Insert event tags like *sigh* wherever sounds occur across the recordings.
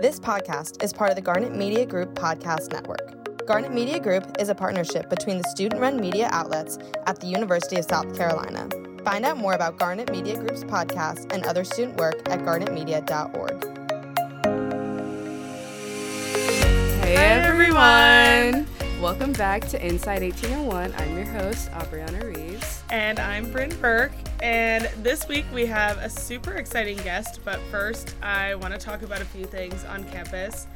This podcast is part of the Garnet Media Group podcast network. Garnet Media Group is a partnership between the student run media outlets at the University of South Carolina. Find out more about Garnet Media Group's podcast and other student work at garnetmedia.org. Hey everyone! Welcome back to Inside 1801. I'm your host, Abrianna Reaves. And I'm Brynn Burke. And this week we have a super exciting guest. But first, I want to talk about a few things on campus.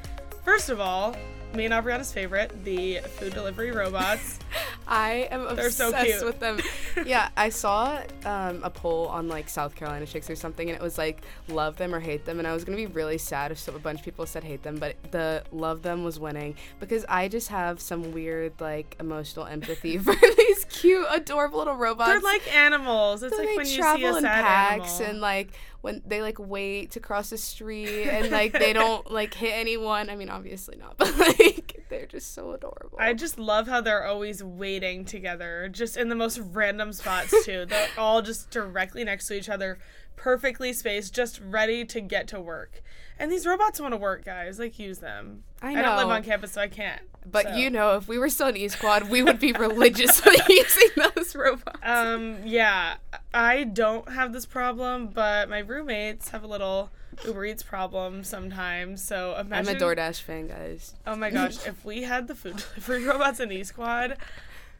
First of all, me and Abrianna's favorite, the food delivery robots. I am obsessed so with them. yeah, I saw um, a poll on like South Carolina Chicks or something, and it was like love them or hate them, and I was gonna be really sad if so- a bunch of people said hate them, but the love them was winning because I just have some weird like emotional empathy *laughs* for these cute, adorable little robots. They're like animals. It's So like when you see travel a in packs animal. and like when they like wait to cross the street *laughs* and like they don't like hit anyone. I mean, obviously not, *laughs* but like they're just so adorable. I just love how they're always waiting together, just in the most random spots too. *laughs* They're all just directly next to each other, perfectly spaced, just ready to get to work. And these robots want to work, guys. Like use them. I don't live on campus, so I can't. but so. you know, if we were still in East Quad, we would be religiously *laughs* using those robots. Um, yeah, I don't have this problem, but my roommates have a little Uber Eats problem sometimes. So imagine. I'm a DoorDash fan, guys. Oh my gosh, if we had the food *laughs* delivery robots in East Quad,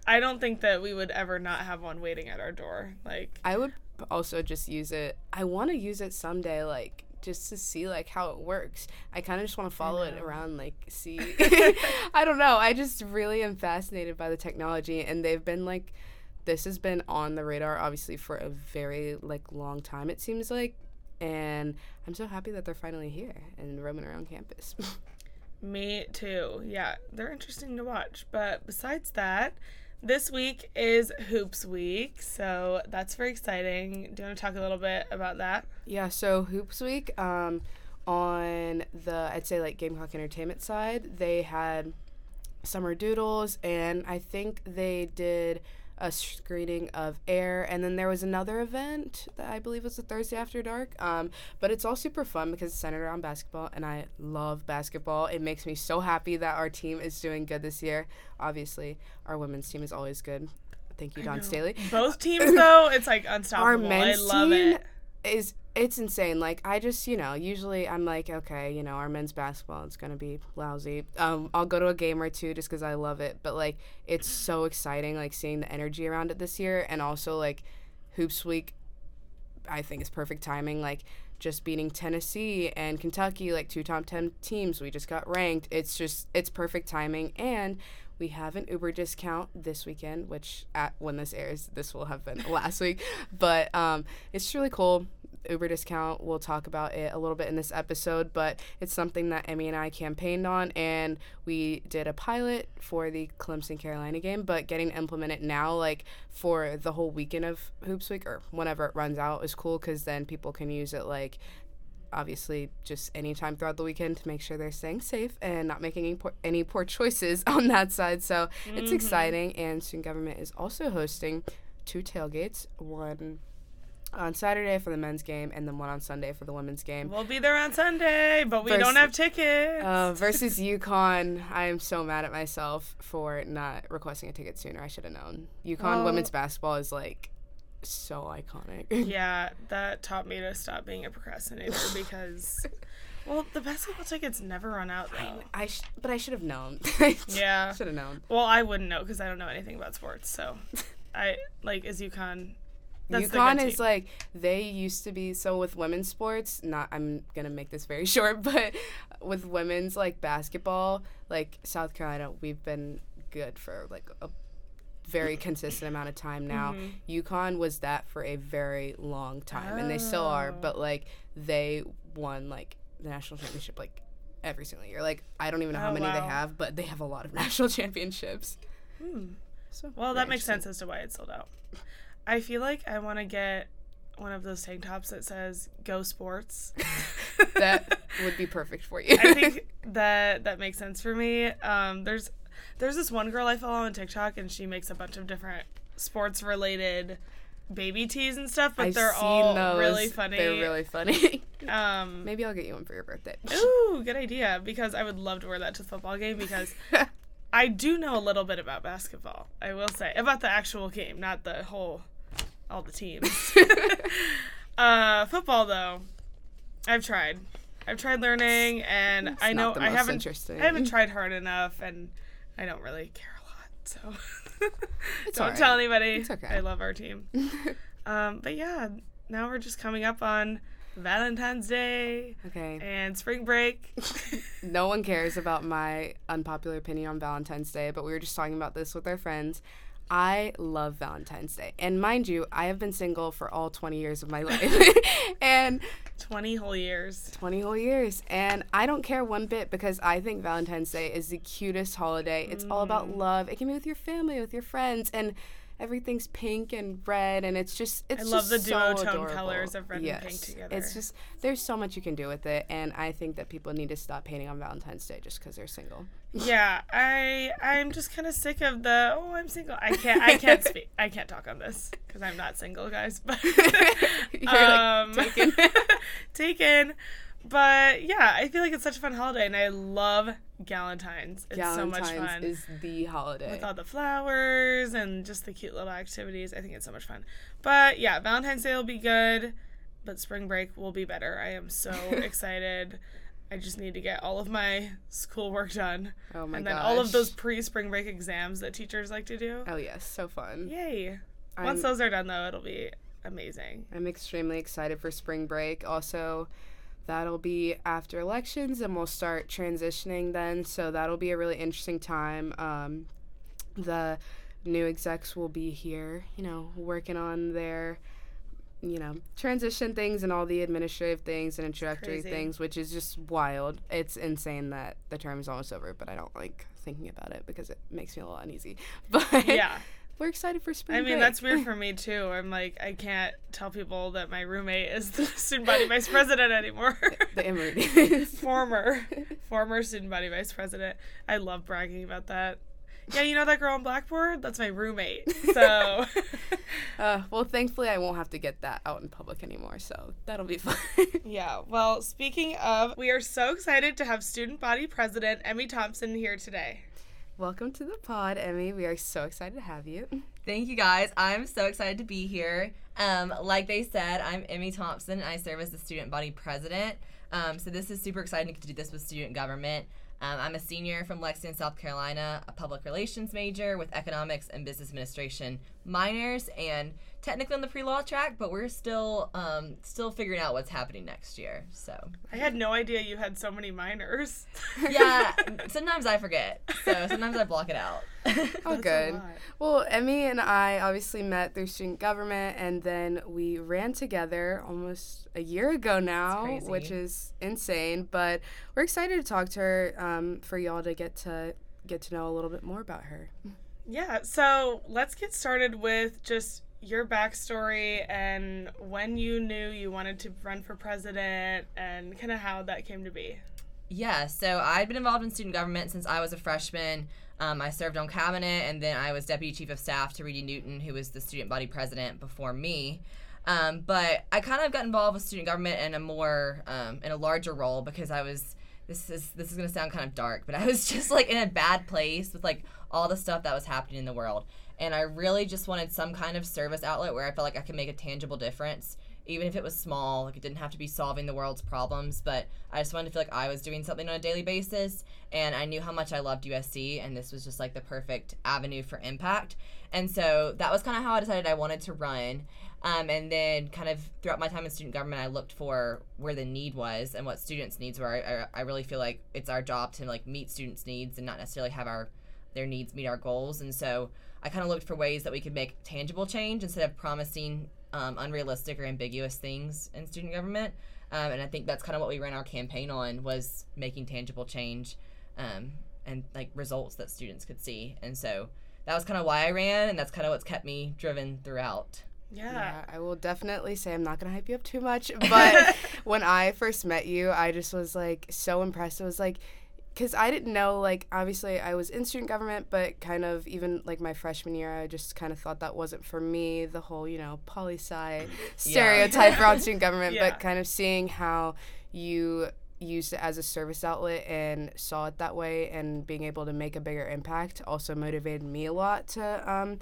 I don't think that we would ever not have one waiting at our door. Like, I would also just use it. I want to use it someday, like just to see like how it works. I kind of just want to follow it around, like see. *laughs* *laughs* I don't know. I just really am fascinated by the technology, and they've been like, this has been on the radar obviously for a very like long time. It seems like, and I'm so happy that they're finally here and roaming around campus. *laughs* Me too. Yeah, they're interesting to watch. But besides that, this week is Hoops Week, so that's very exciting. Do you want to talk a little bit about that? Yeah, so Hoops Week, um, on the I'd say like Gamecock Entertainment side, they had Summer Doodles, and I think they did a screening of Air, and then there was another event that I believe was the Thursday after dark. Um, but it's all super fun because it's centered around basketball, and I love basketball. It makes me so happy that our team is doing good this year. Obviously, our women's team is always good. Thank you, Dawn Staley. Both *laughs* teams, though, it's like unstoppable. Our men's I love team it. is it's insane. Like I just, you know, usually I'm like, okay, you know, our men's basketball is gonna be lousy. Um, I'll go to a game or two just because I love it. But like, it's so exciting, like seeing the energy around it this year, and also like, hoops week. I think is perfect timing. Like just beating Tennessee and Kentucky, like two top ten teams. We just got ranked. It's just it's perfect timing, and we have an Uber discount this weekend, which at when this airs, this will have been *laughs* last week. But um, it's really cool. Uber discount. We'll talk about it a little bit in this episode, but it's something that Emmie and I campaigned on, and we did a pilot for the Clemson Carolina game. But getting to implement it now, like for the whole weekend of Hoops Week or whenever it runs out, is cool because then people can use it like obviously just anytime throughout the weekend to make sure they're staying safe and not making any poor, any poor choices *laughs* on that side. So it's mm-hmm. exciting. And student government is also hosting two tailgates one on Saturday for the men's game and then one on Sunday for the women's game. We'll be there on Sunday, but we Vers- don't have tickets. Uh, *laughs* versus UConn, I am so mad at myself for not requesting a ticket sooner. I should have known. UConn women's basketball is like so iconic. *laughs* yeah, that taught me to stop being a procrastinator *laughs* because, well, the basketball tickets never run out though. I sh- but I should have known. Yeah. should have known. Well, I wouldn't know because I don't know anything about sports. So, I like is UConn. That's UConn is team. like they used to be so with women's sports. Not I'm gonna make this very *laughs* short, but with women's like basketball, like South Carolina, we've been good for like a very consistent amount of time now. Mm-hmm. UConn was that for a very long time, and they still are. Oh. But like they won like the national championship like every single year. Like I don't even know how Oh, many they have, but they have a lot of *laughs* national championships. So Hmm. Well, that makes sense as to why it's sold out. I feel like I want to get one of those tank tops that says "Go Sports." *laughs* that would be perfect for you. I think that that makes sense for me. Um, there's there's this one girl I follow on TikTok, and she makes a bunch of different sports related baby tees and stuff, but I've they're all those. really funny. They're really funny. *laughs* um, Maybe I'll get you one for your birthday. Ooh, good idea. Because I would love to wear that to the football game because *laughs* I do know a little bit about basketball. I will say about the actual game, not the whole, all the teams. *laughs* uh, football though, I've tried. I've tried learning, and It's I know I haven't. I haven't tried hard enough, and I don't really care a lot. So *laughs* don't alright. tell anybody. It's okay. I love our team. *laughs* um, but yeah, now we're just coming up on Valentine's Day okay. and spring break. No one cares about my unpopular opinion on Valentine's Day, but we were just talking about this with our friends. I love Valentine's Day. And mind you, I have been single for all 20 years of my *laughs* life. *laughs* and 20 whole years. 20 whole years. And I don't care one bit because I think Valentine's Day is the cutest holiday. It's all Mm. about love. It can be with your family, with your friends, and everything's pink and red and it's just it's I love just the so duotone adorable. colors of red and pink together. It's just there's so much you can do with it and I think that people need to stop painting on Valentine's Day just because they're single. *laughs* Yeah, I I'm just kind of sick of the oh I'm single. I can't I can't *laughs* speak. I can't talk on this because I'm not single, guys. But *laughs* um, like taken. taken. But yeah, I feel like it's such a fun holiday, and I love Galentine's. It's so much Valentine's fun. is the holiday. with all the flowers and just the cute little activities. I think it's so much fun. But yeah, Valentine's Day will be good, but spring break will be better. I am so *laughs* excited. I just need to get all of my schoolwork done. oh my and then all of those pre spring break exams that teachers like to do. Oh yes, so fun. Yay. I'm- Once those are done, though, it'll be amazing. I'm extremely excited for spring break. Also, that'll be after elections, and we'll start transitioning then. So that'll be a really interesting time. Um, the new execs will be here, you know, working on their, you know, transition things and all the administrative things and introductory things, which is just wild. It's insane that the term is almost over, but I don't like thinking about it because it makes me a little uneasy. *laughs* But Yeah. We're excited for spring I mean, break. that's weird for *laughs* me, too. I'm like, I can't tell people that my roommate is the *laughs* student body vice president anymore. the *laughs* emery. former former student body vice president i love bragging about that yeah you know that girl on blackboard that's my roommate so Uh, well, thankfully, I won't have to get that out in public anymore, so that'll be fun. yeah well speaking of we are so excited to have student body president emmie thompson here today Welcome to the pod, Emmie. We are so excited to have you. Thank you guys. I'm so excited to be here. Um, like they said, I'm Emmie Thompson and I serve as the student body president. Um, so this is super exciting to do this with student government. Um, I'm a senior from Lexington, South Carolina, a public relations major with economics and business administration minors, and technically on the pre-law track, but we're still um, still figuring out what's happening next year. So i had no idea you had so many minors yeah, *laughs* sometimes I forget. So sometimes I block it out. *laughs* Oh, That's a good. lot. Well, Emmie and I obviously met through student government, and then we ran together almost a year ago now, which is insane. But we're excited to talk to her um, for y'all to get to get to know a little bit more about her. yeah so let's get started with just your backstory and when you knew you wanted to run for president and kind of how that came to be Yeah, so I'd been involved in student government since I was a freshman. Um, I served on cabinet, and then I was deputy chief of staff to Reedy Newton, who was the student body president before me. Um, but I kind of got involved with student government in a more um, in a larger role because I was this is this is gonna sound kind of dark, but I was *laughs* just like in a bad place with like all the stuff that was happening in the world, and I really just wanted some kind of service outlet where I felt like I could make a tangible difference even if it was small, like it didn't have to be solving the world's problems, but I just wanted to feel like I was doing something on a daily basis. And I knew how much I loved USC, and this was just like the perfect avenue for impact. And so that was kind of how I decided I wanted to run. Um, and then, kind of throughout my time in student government, I looked for where the need was and what students' needs were. I, I really feel like it's our job to like meet students' needs and not necessarily have our their needs meet our goals. And so I kind of looked for ways that we could make tangible change instead of promising um, unrealistic or ambiguous things in student government. Um, and I think that's kind of what we ran our campaign on was making tangible change um, and like results that students could see. And so that was kind of why I ran, and that's kind of what's kept me driven throughout. yeah, Yeah, I will definitely say I'm not gonna hype you up too much, but *laughs* when I first met you, I just was like so impressed. It was like because I didn't know, like, obviously I was in student government, but kind of even like my freshman year, I just kind of thought that wasn't for me, the whole, you know, poli sci *laughs* stereotype around student *laughs* government, Yeah. but kind of seeing how you used it as a service outlet and saw it that way and being able to make a bigger impact also motivated me a lot to um,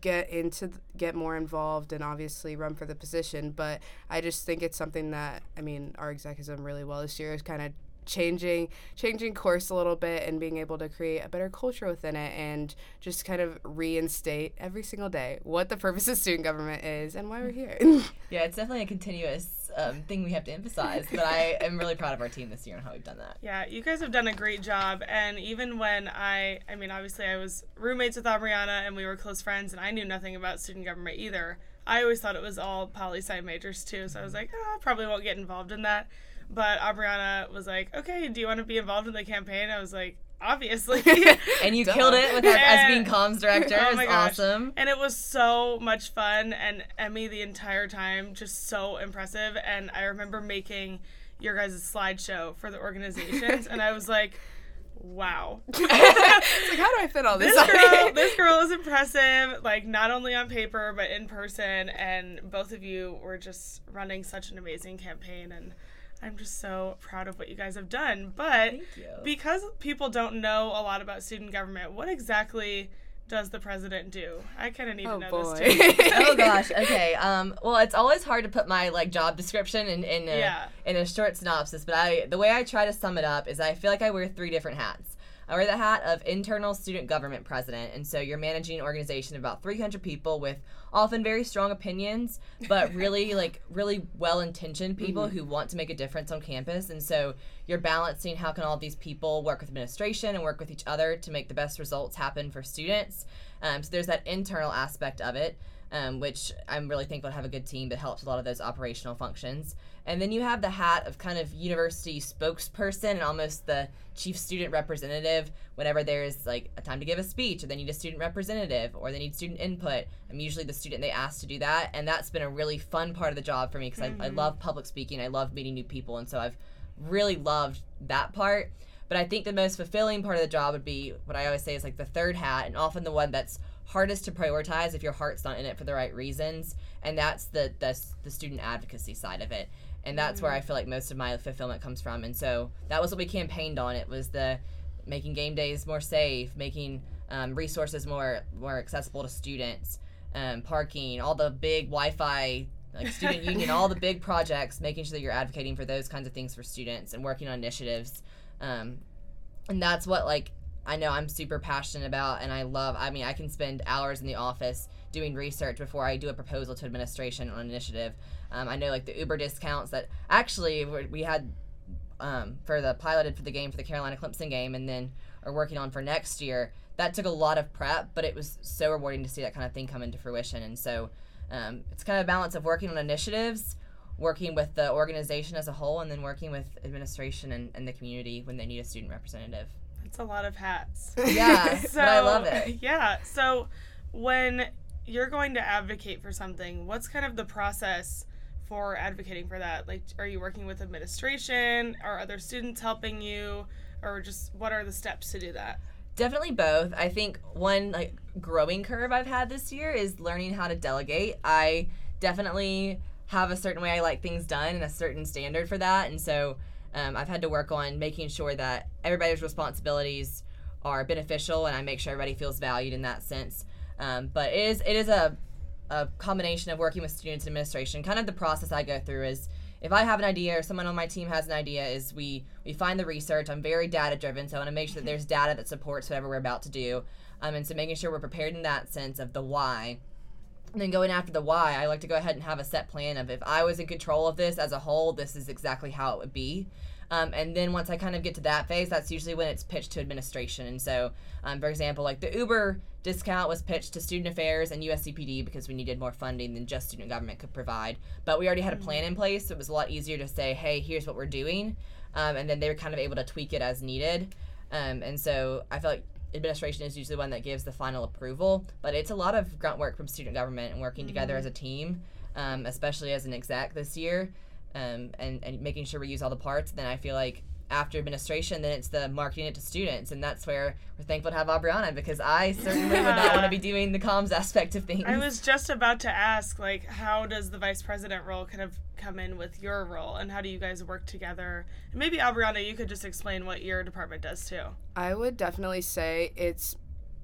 get into th- get more involved and obviously run for the position but i just think it's something that i mean our exec has done really well this year is kind of changing changing course a little bit and being able to create a better culture within it and just kind of reinstate every single day what the purpose of student government is and why we're here *laughs* Yeah, it's definitely a continuous um, thing we have to emphasize. But I am really proud of our team this year and how we've done that. Yeah, you guys have done a great job. And even when I, I mean, obviously I was roommates with Abrianna and we were close friends, and I knew nothing about student government either. I always thought it was all poli sci majors too. So I was like, oh, I probably won't get involved in that. But Abrianna was like, okay, do you want to be involved in the campaign? I was like, obviously. *laughs* And you Duh. killed it with our, as being comms director. Oh it's my gosh. awesome. And it was so much fun, and Emmie the entire time just so impressive. And I remember making your guys' slideshow for the organizations, and I was *laughs* like, wow. *laughs* like how do i fit all this, This girl, this girl is impressive, like not only on paper but in person. And both of you were just running such an amazing campaign, and I'm just so proud of what you guys have done. But because people don't know a lot about student government, what exactly does the president do? I kind of need oh to know boy this too. *laughs* oh gosh. Okay. Um. Well, it's always hard to put my like job description in in a, Yeah. in a short synopsis, but I the way I try to sum it up is I feel like I wear three different hats. I wear the hat of internal student government president, and so you're managing an organization of about 300 people with often very strong opinions, but *laughs* really like really well-intentioned people who want to make a difference on campus. And so you're balancing how can all these people work with administration and work with each other to make the best results happen for students. Um, so there's that internal aspect of it um, which I'm really thankful to have a good team that helps a lot of those operational functions. And then you have the hat of kind of university spokesperson and almost the chief student representative whenever there's like a time to give a speech or they need a student representative or they need student input. I'm usually the student they ask to do that. And that's been a really fun part of the job for me because I, I love public speaking. I love meeting new people. And so I've really loved that part. But I think the most fulfilling part of the job would be what I always say is like the third hat, and often the one that's hardest to prioritize if your heart's not in it for the right reasons, and that's the the, the student advocacy side of it. And that's where I feel like most of my fulfillment comes from. And so that was what we campaigned on. It was the making game days more safe, making um, resources more more accessible to students, um, parking, all the big Wi-Fi like student union, all the big *laughs* projects, making sure that you're advocating for those kinds of things for students and working on initiatives. Um, and that's what like I know I'm super passionate about, and I love. I mean, I can spend hours in the office doing research before I do a proposal to administration on an initiative. Um, I know like the Uber discounts that actually we had um, for the piloted for the game for the Carolina Clemson game, and then are working on for next year. That took a lot of prep, but it was so rewarding to see that kind of thing come into fruition. And so um, it's kind of a balance of working on initiatives, working with the organization as a whole, and then working with administration and, and the community when they need a student representative. It's a lot of hats. Yeah, *laughs* so but I love it. Yeah. So when you're going to advocate for something, what's kind of the process for advocating for that? Like, are you working with administration? Are other students helping you? Or just what are the steps to do that? Definitely both. I think one like growing curve I've had this year is learning how to delegate. I definitely have a certain way I like things done and a certain standard for that, and so um, I've had to work on making sure that everybody's responsibilities are beneficial, and I make sure everybody feels valued in that sense. Um, but it is it is a a combination of working with students and administration. Kind of the process I go through is if I have an idea or someone on my team has an idea, is we we find the research. I'm very data driven, so I want to make sure that there's data that supports whatever we're about to do. Um, and so making sure we're prepared in that sense of the why. And then going after the why, I like to go ahead and have a set plan of if I was in control of this as a whole, this is exactly how it would be. Um, and then once I kind of get to that phase, that's usually when it's pitched to administration. And so, um, for example, like the Uber discount was pitched to student affairs and USCPD because we needed more funding than just student government could provide. But we already had a plan in place, so it was a lot easier to say, hey, here's what we're doing. Um, and then they were kind of able to tweak it as needed. Um, and so I felt like administration is usually the one that gives the final approval, but it's a lot of grunt work from student government and working together as a team, um, especially as an exec this year, um, and, and making sure we use all the parts. Then I feel like after administration, then it's the marketing it to students, and that's where we're thankful to have Abrianna because I certainly would not want to be doing the comms aspect of things. I was just about to ask, like, how does the vice president role kind of come in with your role, and how do you guys work together? And maybe Abrianna, you could just explain what your department does too. I would definitely say it's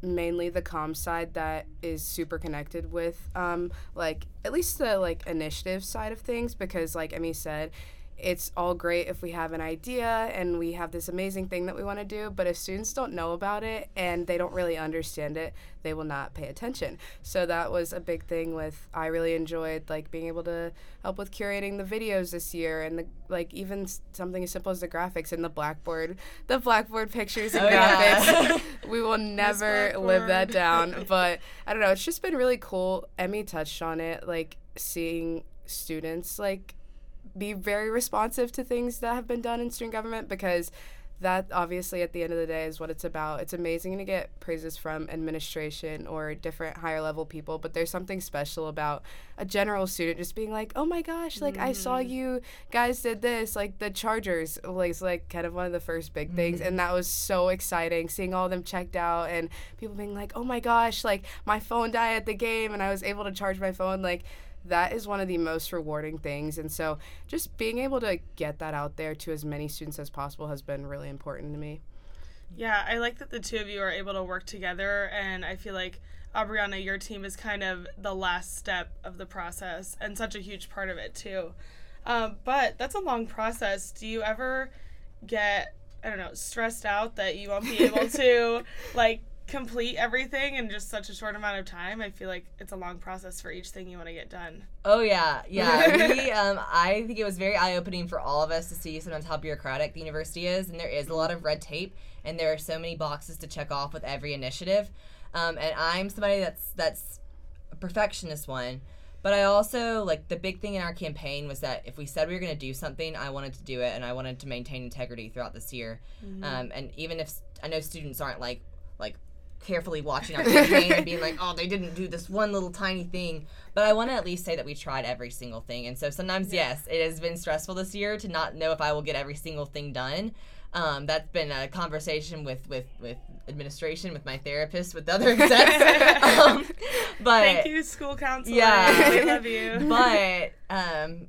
mainly the com side that is super connected with um like at least the like initiative side of things because like Emmie said it's all great if we have an idea and we have this amazing thing that we want to do, but if students don't know about it and they don't really understand it, they will not pay attention. So that was a big thing with I really enjoyed like being able to help with curating the videos this year and the like even something as simple as the graphics and the blackboard, the blackboard pictures and Oh, yeah. graphics. *laughs* we will never live that down, *laughs* but I don't know, it's just been really cool. Emmie touched on it like seeing students like be very responsive to things that have been done in student government because that obviously at the end of the day is what it's about. It's amazing to get praises from administration or different higher level people, but there's something special about a general student just being like, "Oh my gosh, like I saw mm-hmm. you guys did this." Like the Chargers was like kind of one of the first big things mm-hmm. and that was so exciting seeing all of them checked out and people being like, "Oh my gosh, like my phone died at the game and I was able to charge my phone." Like that is one of the most rewarding things. And so just being able to get that out there to as many students as possible has been really important to me. Yeah, I like that the two of you are able to work together, and I feel like Abrianna, your team is kind of the last step of the process and such a huge part of it too. Um, but that's a long process. Do you ever get I don't know stressed out that you won't be able *laughs* to like complete everything in just such a short amount of time? I feel like it's a long process for each thing you want to get done. Oh yeah, yeah. *laughs* we, um, I think it was very eye opening for all of us to see sometimes how bureaucratic the university is, and there is a lot of red tape, and there are so many boxes to check off with every initiative. Um, and I'm somebody that's that's a perfectionist one, but I also like the big thing in our campaign was that if we said we were going to do something, I wanted to do it, and I wanted to maintain integrity throughout this year. Um, and even if I know students aren't like like carefully watching our *laughs* campaign and being like, oh, they didn't do this one little tiny thing. But I want to at least say that we tried every single thing. And so sometimes, yes, it has been stressful this year to not know if I will get every single thing done. Um, that's been a conversation with, with, with administration, with my therapist, with other *laughs* execs. um, but Thank you, school counselor. Yeah. we love you. *laughs* but um,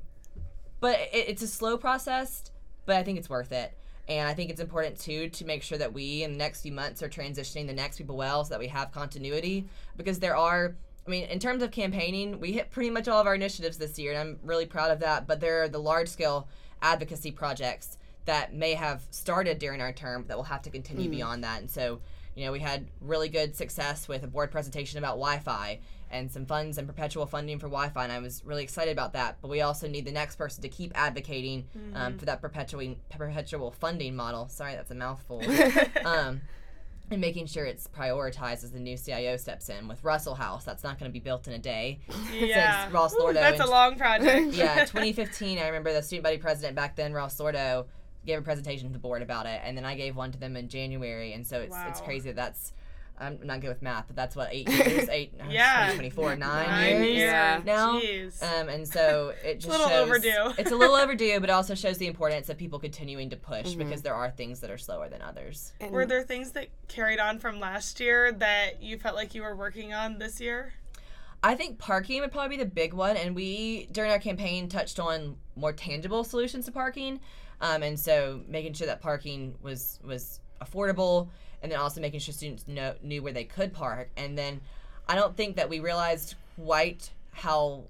but it, it's a slow process, but I think it's worth it. And I think it's important too to make sure that we in the next few months are transitioning the next people well, so that we have continuity. Because there are, I mean, in terms of campaigning, we hit pretty much all of our initiatives this year, and I'm really proud of that. But there are the large scale advocacy projects that may have started during our term that will have to continue mm. beyond that. And so, you know, we had really good success with a board presentation about Wi-Fi and some funds and perpetual funding for Wi-Fi, and I was really excited about that. But we also need the next person to keep advocating um, for that perpetual perpetual funding model. Sorry, that's a mouthful. *laughs* um, and making sure it's prioritized as the new CIO steps in. With Russell House, that's not going to be built in a day. *laughs* yeah. Since Ross Ooh, Lordo That's a long project. *laughs* yeah, 2015. I remember the student body president back then, Ross Lordo, gave a presentation to the board about it, and then I gave one to them in January. And so it's it's crazy. that That's I'm not good with math, but that's what eight *laughs* years, eight, no, it's Yeah. 2024, nine, Nine years years. now. Jeez. Um, and so it just a little shows, overdue. *laughs* it's a little overdue, but it also shows the importance of people continuing to push because there are things that are slower than others. And Were there things that carried on from last year that you felt like you were working on this year? I think parking would probably be the big one, and we during our campaign touched on more tangible solutions to parking, um, and so making sure that parking was was affordable, and then also making sure students know, knew where they could park, and then I don't think that we realized quite how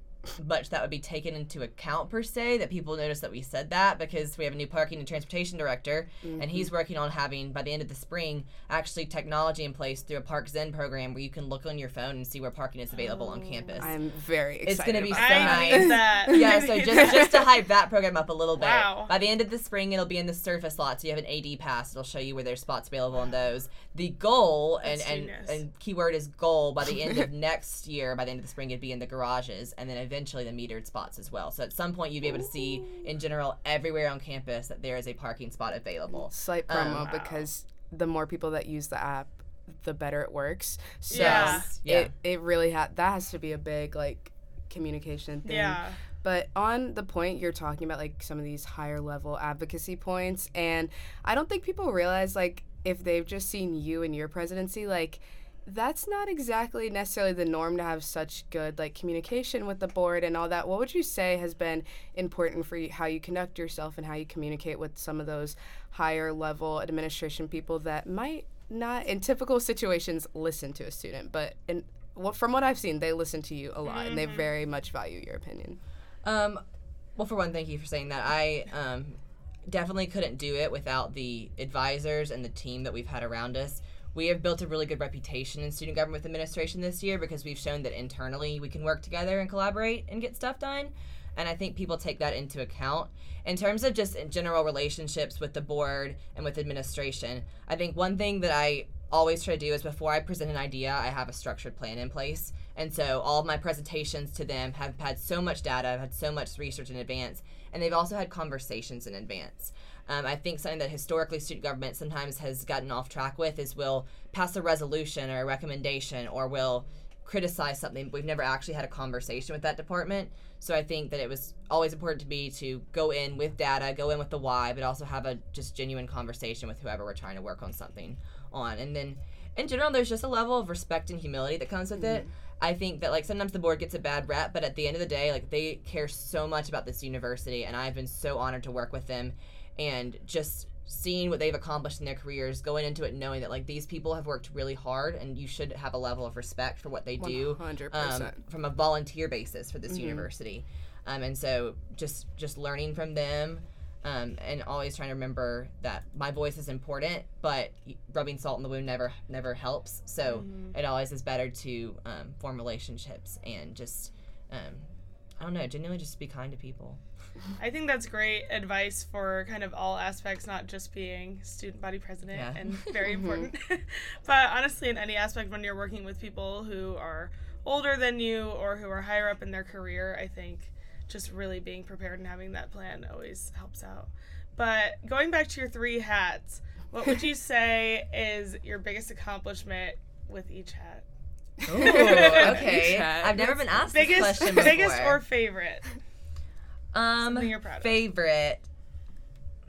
much that would be taken into account per se that people notice that we said that because we have a new parking and transportation director and he's mm-hmm. working on having by the end of the spring actually technology in place through a park zen program where you can look on your phone and see where parking is available on campus I'm very excited. It's gonna be about so nice. that. *laughs* yeah so just *laughs* just to hype that program up a little bit Wow. by the end of the spring it'll be in the surface lot so you have an ad pass it'll show you where there's spots available on those the goal and That's and, genius. and keyword is goal by the end of *laughs* next year by the end of the spring it'd be in the garages and then eventually the metered spots as well so at some point you'd be able to see in general everywhere on campus that there is a parking spot available Slight Um, promo Wow. because the more people that use the app, the better it works. So Yeah. Yeah. it it really ha- that has to be a big like communication thing. yeah. But on the point you're talking about, like some of these higher level advocacy points, and I don't think people realize, like, if they've just seen you and your presidency, like, that's not exactly necessarily the norm to have such good like communication with the board and all that. What would you say has been important for you, how you conduct yourself and how you communicate with some of those higher level administration people that might not in typical situations listen to a student, but in well, from what I've seen, they listen to you a lot and they very much value your opinion. Um, well, for one, thank you for saying that. I um, definitely couldn't do it without the advisors and the team that we've had around us. We have built a really good reputation in student government administration this year because we've shown that internally we can work together and collaborate and get stuff done. And I think people take that into account. In terms of just general relationships with the board and with administration, I think one thing that I always try to do is before I present an idea, I have a structured plan in place. And so all of my presentations to them have had so much data, I've had so much research in advance, and they've also had conversations in advance. Um, I think something that historically student government sometimes has gotten off track with is we'll pass a resolution or a recommendation or we'll criticize something, but we've never actually had a conversation with that department. So I think that it was always important to me to go in with data, go in with the why, but also have a just genuine conversation with whoever we're trying to work on something on. And then in general, there's just a level of respect and humility that comes with it. I think that like sometimes the board gets a bad rep, but at the end of the day, like they care so much about this university, and I've been so honored to work with them, and just seeing what they've accomplished in their careers, going into it knowing that like these people have worked really hard, and you should have a level of respect for what they do, 100%. um, from a volunteer basis for this university, um, and so just just learning from them. Um, and always trying to remember that my voice is important, but rubbing salt in the wound never never helps. So it always is better to um, form relationships and just um, I don't know, genuinely just be kind to people. I think that's great advice for kind of all aspects, not just being student body president, Yeah. and very *laughs* mm-hmm. important. *laughs* but honestly, in any aspect, when you're working with people who are older than you or who are higher up in their career, I think just really being prepared and having that plan always helps out. But going back to your three hats, what would you *laughs* say is your biggest accomplishment with each hat? Ooh, okay. Chat. I've never been asked this question before. biggest or favorite? Um, something you're proud of. favorite.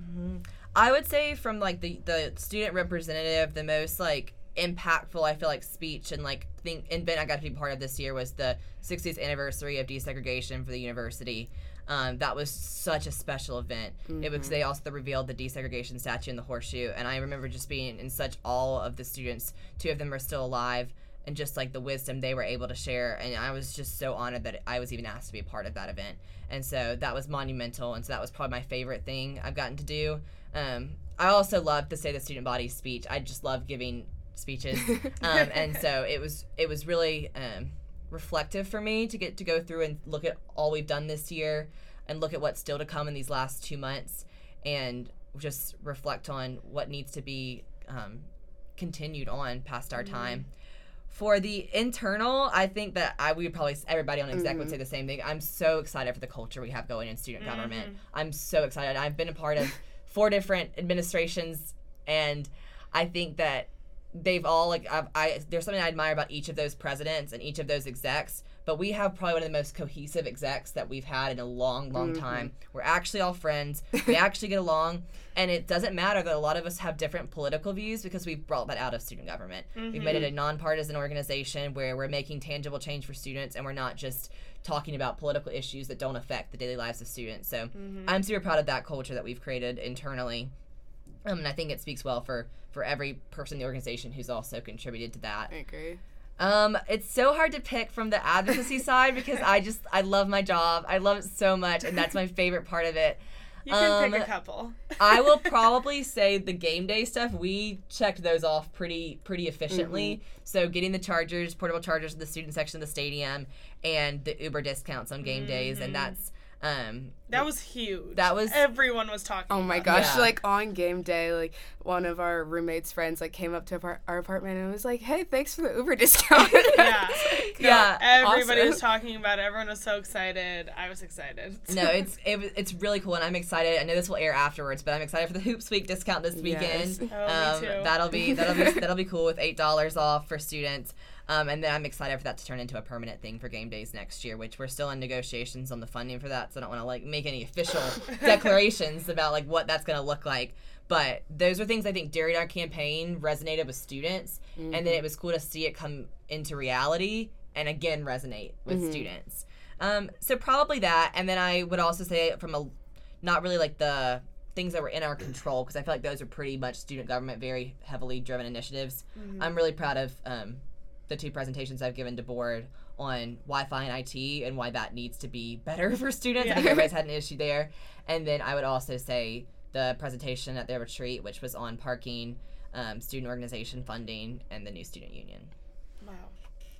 Mhm. I would say from like the the student representative, the most like impactful I feel like speech and like thing event I got to be part of this year was the 60th anniversary of desegregation for the university. Um, that was such a special event. It was they also revealed the desegregation statue in the horseshoe, and I remember just being in such awe of the students. Two of them are still alive, and just like the wisdom they were able to share. And I was just so honored that I was even asked to be a part of that event. And so that was monumental. And so that was probably my favorite thing I've gotten to do. Um, I also love to say the student body speech. I just love giving speeches. *laughs* um, and so it was it was really um, reflective for me to get to go through and look at all we've done this year and look at what's still to come in these last two months and just reflect on what needs to be um, continued on past our time. For the internal, I think that I we would probably everybody on exec would mm-hmm. say the same thing. I'm so excited for the culture we have going in student government. Mm-hmm. I'm so excited. I've been a part of four different administrations, and I think that they've all like I've, I there's something I admire about each of those presidents and each of those execs. But we have probably one of the most cohesive execs that we've had in a long, long mm-hmm. time. We're actually all friends. We *laughs* actually get along, and it doesn't matter that a lot of us have different political views because we've brought that out of student government. We've made it mm-hmm. a nonpartisan organization where we're making tangible change for students, and we're not just talking about political issues that don't affect the daily lives of students. So mm-hmm. I'm super proud of that culture that we've created internally. Um, and I think it speaks well for for every person in the organization who's also contributed to that. I agree. Um, it's so hard to pick from the advocacy *laughs* side because I just I love my job. I love it so much, and that's my favorite part of it. You can pick Um, a couple. I will *laughs* probably say the game day stuff. We checked those off pretty pretty efficiently. So getting the chargers, portable chargers in the student section of the stadium, and the Uber discounts on game days, and that's um That was huge. That was- everyone was talking. Oh my about gosh! Yeah. Like on game day, like one of our roommates' friends like came up to our, our apartment and was like, "Hey, thanks for the Uber discount." it. *laughs* Yeah. *laughs* No, Yeah, Everybody was talking about it. Everyone was so excited. I was excited. *laughs* no, it's it, it's really cool, and I'm excited. I know this will air afterwards, but I'm excited for the Hoops Week discount this weekend. Yes. Oh, me too. that'll be that'll be that'll be cool with eight dollars off for students. Um, and then I'm excited for that to turn into a permanent thing for game days next year, which we're still in negotiations on the funding for that. So I don't want to like make any official *laughs* declarations about like what that's going to look like. But those are things I think during our campaign resonated with students, and then it was cool to see it come into reality and again resonate with students. Um, so probably that, and then I would also say from a not really like the things that were in our control because I feel like those are pretty much student government, very heavily driven initiatives. I'm really proud of um, the two presentations I've given to board on Wi-Fi and IT and why that needs to be better *laughs* for students. I think Yeah. everybody's had an issue there. And then I would also say the presentation at their retreat, which was on parking, um, student organization funding, and the new student union. Wow.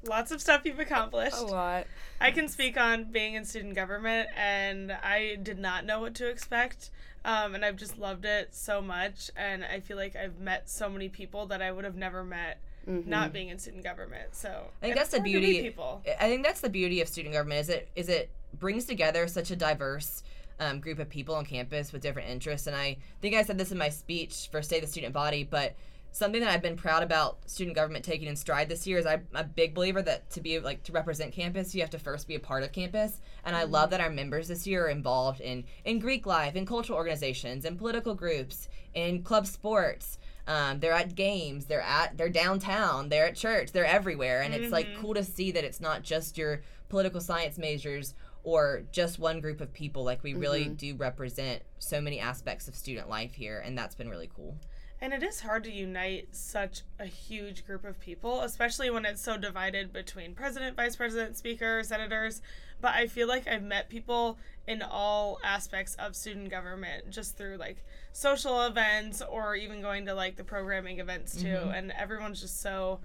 Lots of stuff you've accomplished. A lot. I can speak on being in student government, and I did not know what to expect. Um, and I've just loved it so much. And I feel like I've met so many people that I would have never met not being in student government. So I think that's the fun to meet beauty. People. I think that's the beauty of student government is it is it brings together such a diverse um, group of people on campus with different interests. And I think I said this in my speech for Stay the Student Body, but something that I've been proud about student government taking in stride this year is I'm a big believer that to be like to represent campus, you have to first be a part of campus. And I love that our members this year are involved in in Greek life, in cultural organizations, in political groups, in club sports. Um, they're at games. They're at they're downtown. They're at church. They're everywhere, and it's like cool to see that it's not just your political science majors or just one group of people. Like we really do represent so many aspects of student life here, and that's been really cool. And it is hard to unite such a huge group of people, especially when it's so divided between president, vice president, speaker, senators. But I feel like I've met people in all aspects of student government just through like social events or even going to like the programming events too. Mm-hmm. And everyone's just so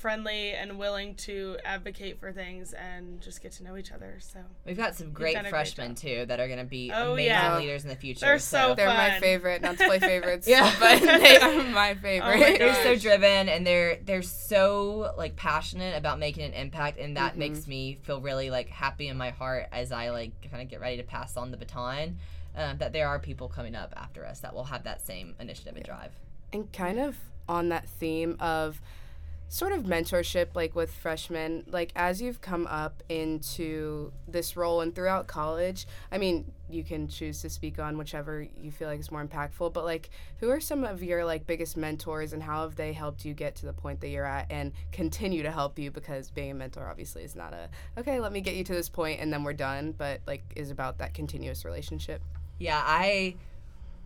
friendly and willing to advocate for things and just get to know each other. So We've got some great done a great freshmen too that are going to be Oh, amazing yeah. leaders in the future. They're so They're my favorite. Not to play favorites. Yeah. *laughs* But they are my *laughs* favorite. my *laughs* they're so driven and they're they're so like passionate about making an impact and that makes me feel really like happy in my heart as i like kind of get ready to pass on the baton um, that there are people coming up after us that will have that same initiative and drive And kind of on that theme of sort of mentorship, like with freshmen, like as you've come up into this role and throughout college, I mean, you can choose to speak on whichever you feel like is more impactful, but like who are some of your like biggest mentors and how have they helped you get to the point that you're at and continue to help you because being a mentor obviously is not a okay, let me get you to this point and then we're done, but like is about that continuous relationship. Yeah, I,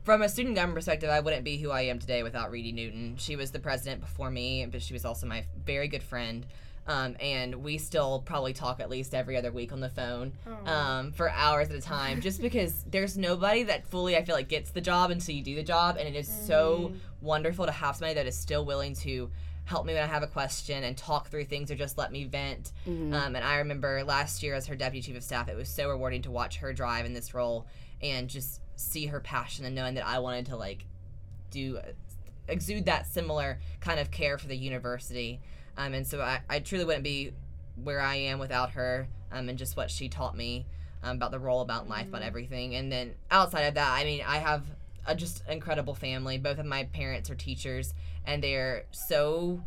from a student government perspective, I wouldn't be who I am today without Reedy Newton. She was the president before me, but she was also my very good friend. Um, and we still probably talk at least every other week on the phone um, for hours at a time, just because *laughs* there's nobody that fully, I feel like, gets the job until you do the job. And it is so wonderful to have somebody that is still willing to help me when I have a question and talk through things or just let me vent. Um, and I remember last year as her deputy chief of staff, it was so rewarding to watch her drive in this role and just see her passion and knowing that I wanted to like do exude that similar kind of care for the university. Um, and so I, I truly wouldn't be where I am without her um, and just what she taught me um, about the role, about life, about everything. And then outside of that, I mean, I have a just incredible family. Both of my parents are teachers, and they're so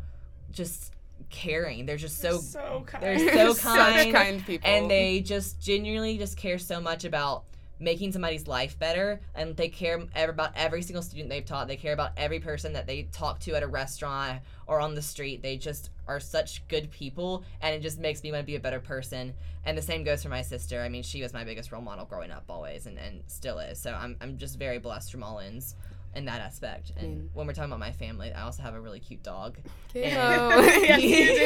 just caring. They're just so so kind. they're so *laughs* kind, kind people. and they just genuinely just care so much about making somebody's life better and they care about every single student they've taught. They care about every person that they talk to at a restaurant or on the street. They just are such good people and it just makes me want to be a better person. And the same goes for my sister. I mean she was my biggest role model growing up always and, and still is. So I'm, I'm just very blessed from all ends in that aspect and when we're talking about my family i also have a really cute dog Kiddo. Oh, *laughs* *laughs* yes, you do.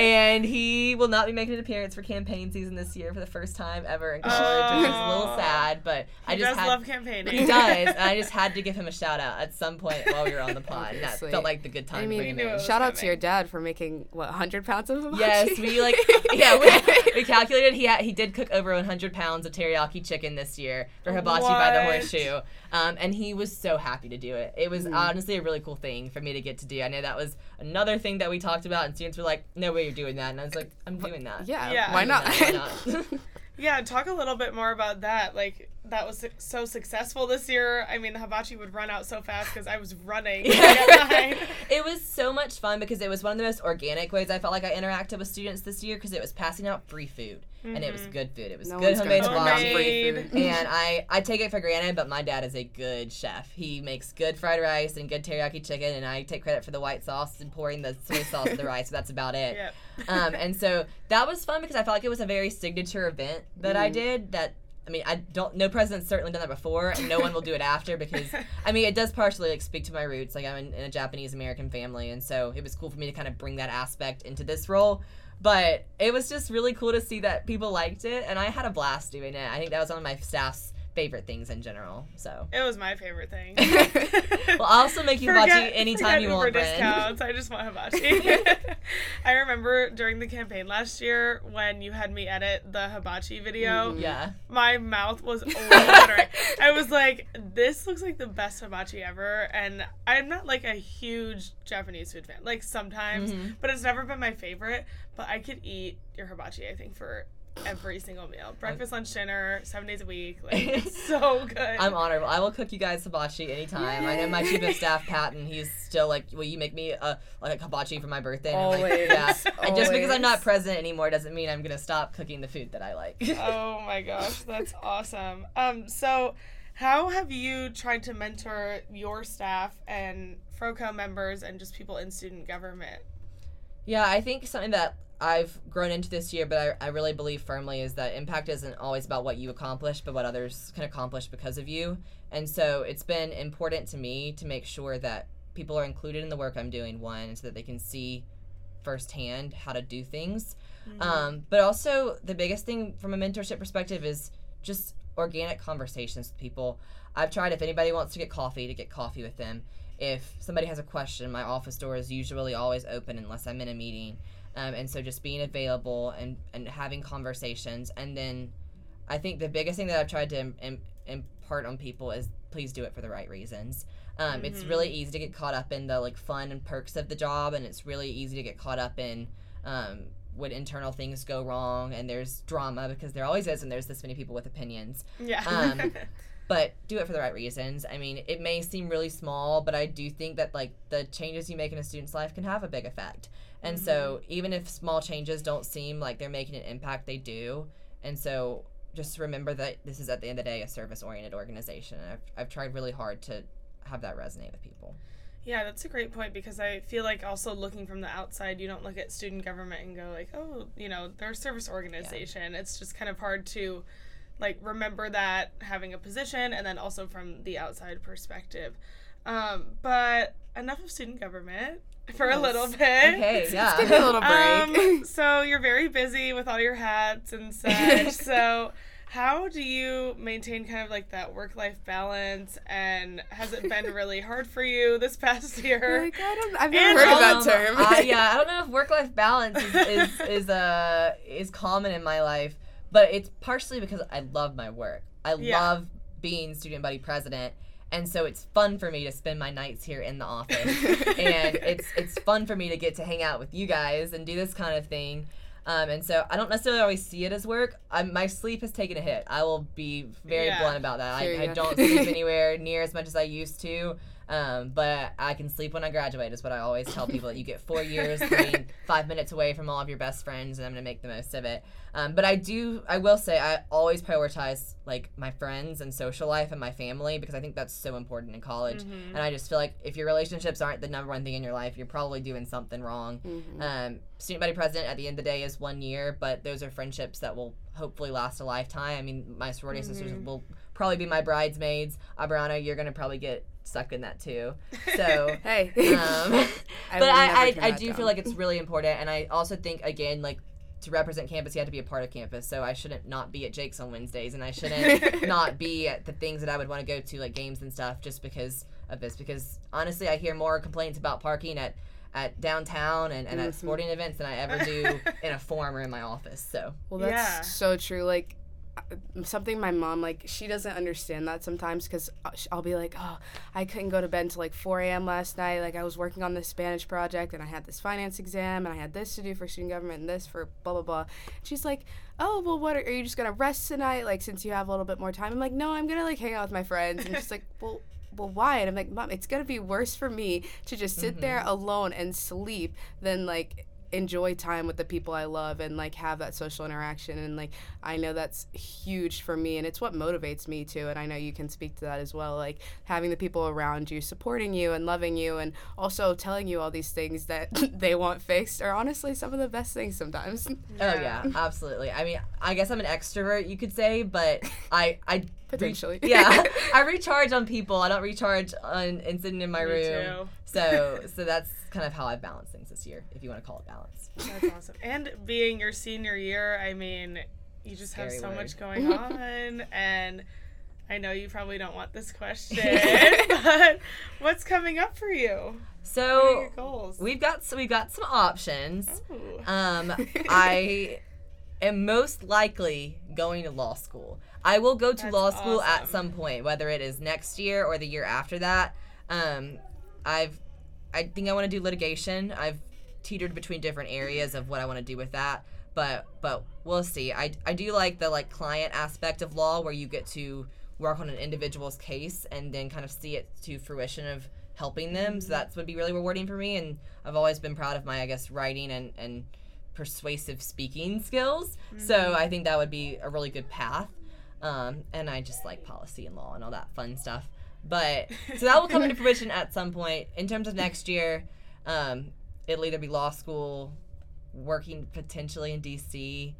and he will not be making an appearance for campaign season this year for the first time ever in college, which is a little oh. sad. But I just does had love campaigning. he does, and I just *laughs* had to give him a shout out at some point while we were on the pod. And that felt like the good time. I to mean, bring it Shout out to your dad for making what 100 pounds of hibachi. Yes, we like yeah we, we calculated he had, he did cook over 100 pounds of teriyaki chicken this year for hibachi by the horseshoe, um, and he was so happy to do it. It was honestly a really cool thing for me to get to do. I know that was another thing that we talked about, and students were like, "No way, you're doing that," and I was like, "I'm doing that." yeah, Yeah. why not? Why not? *laughs* *laughs* Yeah, talk a little bit more about that. Like that was so successful this year. I mean, the hibachi would run out so fast because I was running. to get *laughs* mine. it was so much fun because it was one of the most organic ways I felt like I interacted with students this year because it was passing out free food and it was good food. It was No good homemade gonna Homemade. free food. and I, I take it for granted, but my dad is a good chef. He makes good fried rice and good teriyaki chicken, and I take credit for the white sauce and pouring the soy sauce in the rice. But that's about it. *laughs* Yep. Um, and so that was fun because I felt like it was a very signature event that I Mhm. did. That I mean, I don't. No president's certainly done that before, and no one will do it after because *laughs* I mean, it does partially like speak to my roots. Like I'm in, in a Japanese American family, and so it was cool for me to kind of bring that aspect into this role. But it was just really cool to see that people liked it, and I had a blast doing it. I think that was one of my staff's favorite things in general. So. It was my favorite thing. *laughs* Well, I'll also make you hibachi Forget- anytime you Uber want, Brynn. discounts. I just want *laughs* hibachi. *laughs* I remember during the campaign last year when you had me edit the hibachi video. Yeah. My mouth was watering. I was like, "This looks like the best hibachi ever," and I'm not like a huge Japanese food fan. Like sometimes, Mhm. but it's never been my favorite. But I could eat your hibachi. I think for every single meal, breakfast, lunch, dinner, seven days a week. Like *laughs* it's so good. I'm honored. I will cook you guys hibachi anytime. I know my chief of staff, Patton, he's still like, will you make me a like a hibachi for my birthday? And I'm like, Always. yeah. And just because I'm not present anymore doesn't mean I'm gonna stop cooking the food that I like. *laughs* oh my gosh, that's awesome. Um, so how have you tried to mentor your staff and FROCO members and just people in student government? Yeah, I think something that I've grown into this year, but I, I really believe firmly is that impact isn't always about what you accomplish, but what others can accomplish because of you. And so it's been important to me to make sure that people are included in the work I'm doing, one, so that they can see firsthand how to do things. Um, but also, the biggest thing from a mentorship perspective is just organic conversations with people. I've tried, if anybody wants to get coffee, to get coffee with them. If somebody has a question, my office door is usually always open unless I'm in a meeting. Um, and so just being available and, and having conversations. And then I think the biggest thing that I've tried to Im- Im- impart on people is please do it for the right reasons. Um, It's Mhm. really easy to get caught up in the like fun and perks of the job, and it's really easy to get caught up in um, when internal things go wrong and there's drama because there always is, and there's this many people with opinions Yeah. Um, *laughs* but do it for the right reasons. I mean, it may seem really small, but I do think that like the changes you make in a student's life can have a big effect. And so even if small changes don't seem like they're making an impact, they do. And so just remember that this is at the end of the day a service oriented organization. And I've, I've tried really hard to have that resonate with people. Yeah, that's a great point because I feel like also looking from the outside, you don't look at student government and go like, oh, you know, they're a service organization. It's just kind of hard to like remember that having a position and then also from the outside perspective. Um, but enough of student government for a little bit. Okay, *laughs* yeah. Give me a little break. Um, *laughs* so you're very busy with all your hats and *laughs* such. so how do you maintain kind of like that work life balance and has it been really hard for you this past year? Like, I don't, I've And heard of that term. I- yeah, I don't know if work life balance is is, is uh is common in my life, but it's partially because I love my work. I Yeah. love being student body president. And so it's fun for me to spend my nights here in the office, *laughs* and it's it's fun for me to get to hang out with you guys and do this kind of thing. Um, and so I don't necessarily always see it as work. i my sleep has taken a hit. I will be very Yeah. blunt about that. Hear I, I don't sleep *laughs* anywhere near as much as I used to. Um, but I can sleep when I graduate is what I always tell people that you get four years being *laughs* five minutes away from all of your best friends and I'm gonna make the most of it. Um, but I do I will say I always prioritize like my friends and social life and my family because I think that's so important in college. Mhm. And I just feel like if your relationships aren't the number one thing in your life, you're probably doing something wrong. Mhm. Um, student body president at the end of the day is one year, but those are friendships that will hopefully last a lifetime. I mean, my sorority sisters Mhm. will probably be my bridesmaids. Abrianna, you're gonna probably get stuck in that too. *laughs* So. Hey. Um, *laughs* I but will I, I, I do down. feel like it's really important, and I also think again like to represent campus, you have to be a part of campus. So I shouldn't not be at Jake's on Wednesdays, and I shouldn't *laughs* not be at the things that I would want to go to, like games and stuff, just because of this. Because honestly, I hear more complaints about parking at at downtown and, and at Mhm. sporting events than I ever do in a forum or in my office. So Well, that's Yeah. so true. Like, something my mom like she doesn't understand that sometimes because I'll be like, oh, I couldn't go to bed until like 4 a.m. last night. Like I was working on this Spanish project and I had this finance exam and I had this to do for student government and this for blah blah blah. She's like, oh well, what are, are you just gonna rest tonight? Like since you have a little bit more time. I'm like, no, I'm gonna like hang out with my friends. And she's like, well well, why? And I'm like, Mom, it's gonna be worse for me to just sit mm-hmm. there alone and sleep than like enjoy time with the people I love and like have that social interaction and like I know that's huge for me and it's what motivates me too and I know you can speak to that as well like having the people around you supporting you and loving you and also telling you all these things that *laughs* they want fixed are honestly some of the best things sometimes. Oh yeah, absolutely. I mean, I guess I'm an extrovert you could say, but *laughs* I I potentially. yeah, *laughs* I recharge on people. I don't recharge on and sitting in my Me room. Too. So so that's kind of how I balance things this year, if you want to call it balance. That's awesome. And being your senior year, I mean, you just Scary have so word. much going *laughs* on and I know you probably don't want this question, *laughs* but what's coming up for you? So we've got so we've got some options. Ooh. Um, I am most likely going to law school. I will go to That's law school awesome. at some point, whether it is next year or the year after that. Um, I've, I think I want to do litigation. I've teetered between different areas of what I want to do with that, but but we'll see. I I do like the like client aspect of law where you get to work on an individual's case and then kind of see it to fruition of helping them. So that would be really rewarding for me. And I've always been proud of my I guess writing and and persuasive speaking skills. Mm-hmm. So I think that would be a really good path. Um, and I just like policy and law and all that fun stuff. But *laughs* so that will come into fruition at some point. In terms of next year, um, it'll either be law school, working potentially in DC.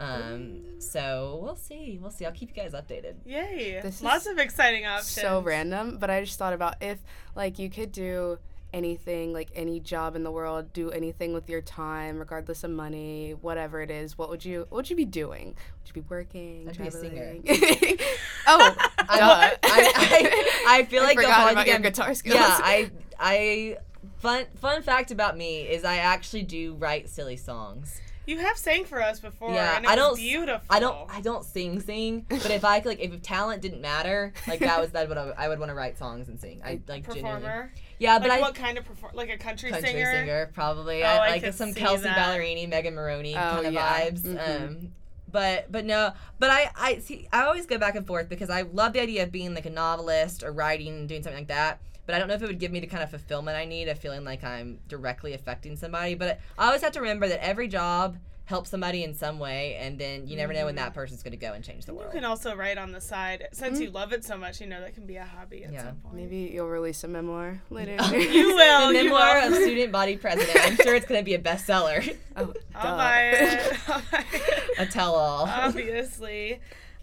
Um, so we'll see. We'll see. I'll keep you guys updated. Yay! This Lots of exciting options. So random, but I just thought about if like you could do anything, like any job in the world, do anything with your time, regardless of money, whatever it is, what would you what would you be doing? Would you be working? I'd traveling? be a singer. *laughs* oh, *laughs* I, I, I, *laughs* feel like I forgot about your guitar skills. Yeah, I I fun fun fact about me is I actually do write silly songs. You have sang for us before. Yeah, I don't. Beautiful. I don't. I don't sing, sing. But if I like, if talent didn't matter, like that was that what I, I would want to write songs and sing. I like performer. Genuinely. Yeah, like but I what kind of perform? Like a country, country singer. singer, probably. Oh, I, I like some Kelsey that. Ballerini, Megan Moroney oh, kind of yeah. vibes. Mm-hmm. Um, but but no, but I I see. I always go back and forth because I love the idea of being like a novelist or writing and doing something like that but I don't know if it would give me the kind of fulfillment I need of feeling like I'm directly affecting somebody. But I always have to remember that every job help somebody in some way and then you never know when that mm-hmm. person's going to go and change the world you can also write on the side since mm-hmm. you love it so much you know that can be a hobby at yeah. some point maybe you'll release a memoir later *laughs* *laughs* you will the memoir will. of student body president i'm sure it's going to be a bestseller oh, I'll buy, it. *laughs* I'll buy it a tell-all obviously